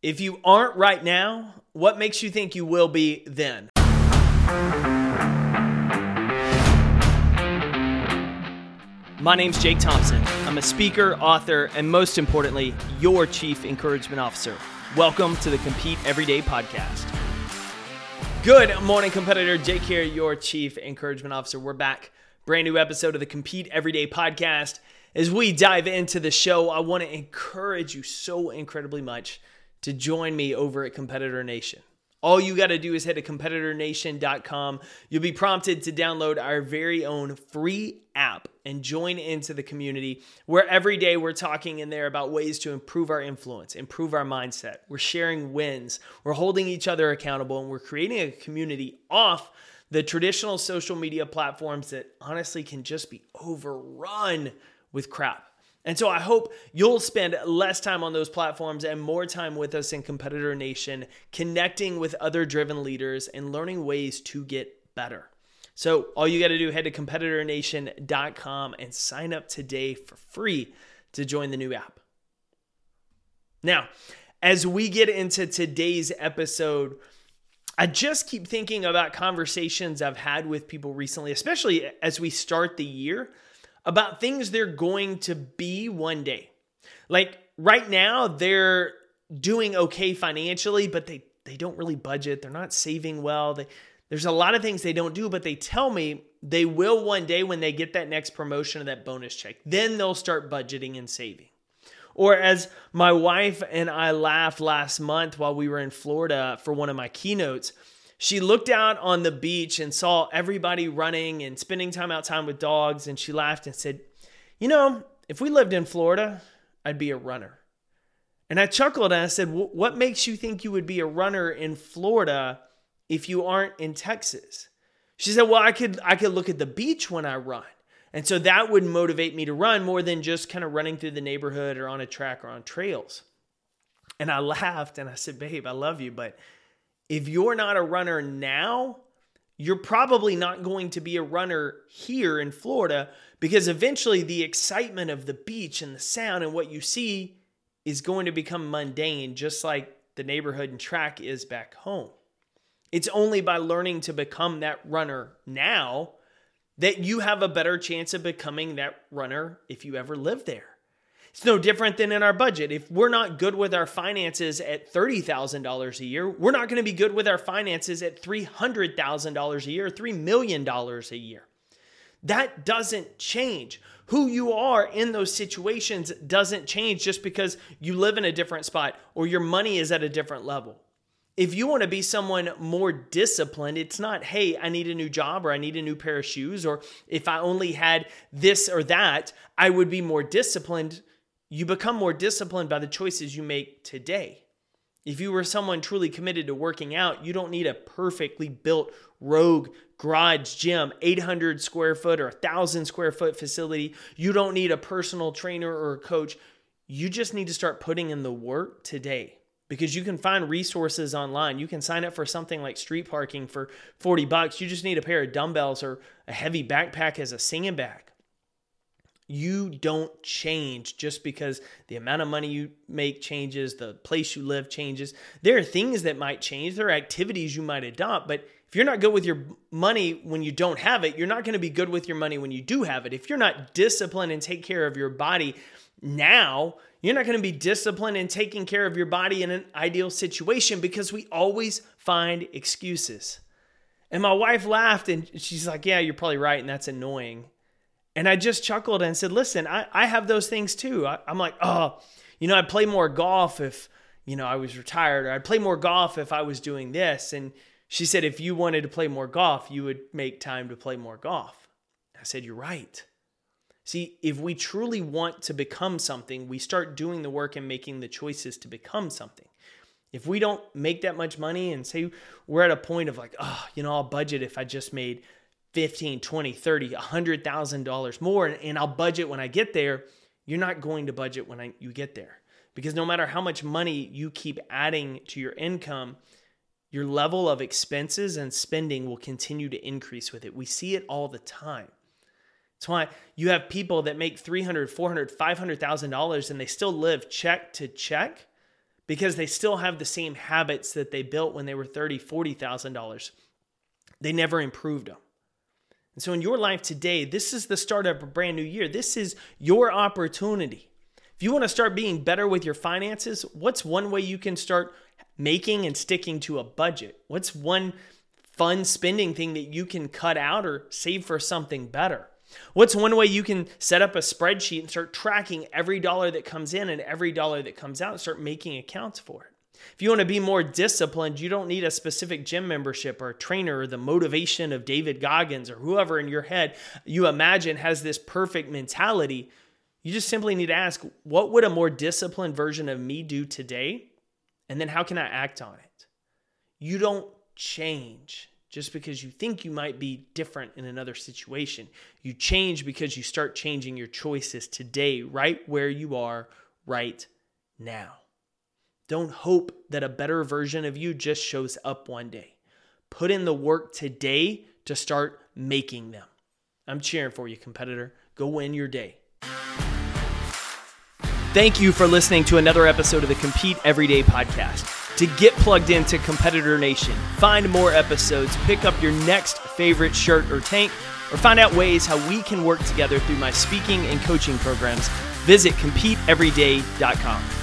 If you aren't right now, what makes you think you will be then? My name's Jake Thompson. I'm a speaker, author, and most importantly, your chief encouragement officer. Welcome to the Compete Everyday podcast. Good morning, competitor. Jake here, your chief encouragement officer. We're back. Brand new episode of the Compete Everyday podcast. As we dive into the show, I want to encourage you so incredibly much to join me over at Competitor Nation. All you got to do is head to competitornation.com. You'll be prompted to download our very own free app and join into the community where every day we're talking in there about ways to improve our influence, improve our mindset. We're sharing wins, we're holding each other accountable, and we're creating a community off the traditional social media platforms that honestly can just be overrun with crap. And so I hope you'll spend less time on those platforms and more time with us in Competitor Nation, connecting with other driven leaders and learning ways to get better. So all you got to do head to competitornation.com and sign up today for free to join the new app. Now, as we get into today's episode, I just keep thinking about conversations I've had with people recently, especially as we start the year about things they're going to be one day. Like right now, they're doing okay financially, but they they don't really budget. They're not saving well. They, there's a lot of things they don't do, but they tell me they will one day when they get that next promotion or that bonus check. Then they'll start budgeting and saving. Or as my wife and I laughed last month while we were in Florida for one of my keynotes, she looked out on the beach and saw everybody running and spending time outside with dogs. And she laughed and said, You know, if we lived in Florida, I'd be a runner. And I chuckled and I said, What makes you think you would be a runner in Florida if you aren't in Texas? She said, Well, I could I could look at the beach when I run. And so that would motivate me to run more than just kind of running through the neighborhood or on a track or on trails. And I laughed and I said, Babe, I love you, but if you're not a runner now, you're probably not going to be a runner here in Florida because eventually the excitement of the beach and the sound and what you see is going to become mundane, just like the neighborhood and track is back home. It's only by learning to become that runner now that you have a better chance of becoming that runner if you ever live there. It's no different than in our budget. If we're not good with our finances at $30,000 a year, we're not going to be good with our finances at $300,000 a year, $3 million a year. That doesn't change. Who you are in those situations doesn't change just because you live in a different spot or your money is at a different level. If you want to be someone more disciplined, it's not, hey, I need a new job or I need a new pair of shoes, or if I only had this or that, I would be more disciplined you become more disciplined by the choices you make today. If you were someone truly committed to working out, you don't need a perfectly built rogue garage gym, 800 square foot or 1,000 square foot facility. You don't need a personal trainer or a coach. You just need to start putting in the work today because you can find resources online. You can sign up for something like street parking for 40 bucks. You just need a pair of dumbbells or a heavy backpack as a singing bag. You don't change just because the amount of money you make changes, the place you live changes. There are things that might change, there are activities you might adopt, but if you're not good with your money when you don't have it, you're not going to be good with your money when you do have it. If you're not disciplined and take care of your body now, you're not going to be disciplined and taking care of your body in an ideal situation because we always find excuses. And my wife laughed and she's like, Yeah, you're probably right. And that's annoying. And I just chuckled and said, listen, I, I have those things too. I, I'm like, oh, you know, I'd play more golf if, you know, I was retired, or I'd play more golf if I was doing this. And she said, if you wanted to play more golf, you would make time to play more golf. I said, you're right. See, if we truly want to become something, we start doing the work and making the choices to become something. If we don't make that much money and say we're at a point of like, oh, you know, I'll budget if I just made 15, 20, 30, $100,000 more and I'll budget when I get there, you're not going to budget when I, you get there. Because no matter how much money you keep adding to your income, your level of expenses and spending will continue to increase with it. We see it all the time. That's why you have people that make 300, 400, 500,000 dollars and they still live check to check because they still have the same habits that they built when they were $30, $40,000. They never improved them. And so in your life today, this is the start of a brand new year. This is your opportunity. If you want to start being better with your finances, what's one way you can start making and sticking to a budget? What's one fun spending thing that you can cut out or save for something better? What's one way you can set up a spreadsheet and start tracking every dollar that comes in and every dollar that comes out and start making accounts for it? If you want to be more disciplined, you don't need a specific gym membership or a trainer or the motivation of David Goggins or whoever in your head you imagine has this perfect mentality. You just simply need to ask, what would a more disciplined version of me do today? And then how can I act on it? You don't change just because you think you might be different in another situation. You change because you start changing your choices today, right where you are right now. Don't hope that a better version of you just shows up one day. Put in the work today to start making them. I'm cheering for you, competitor. Go win your day. Thank you for listening to another episode of the Compete Everyday podcast. To get plugged into Competitor Nation, find more episodes, pick up your next favorite shirt or tank, or find out ways how we can work together through my speaking and coaching programs, visit CompeteEveryday.com.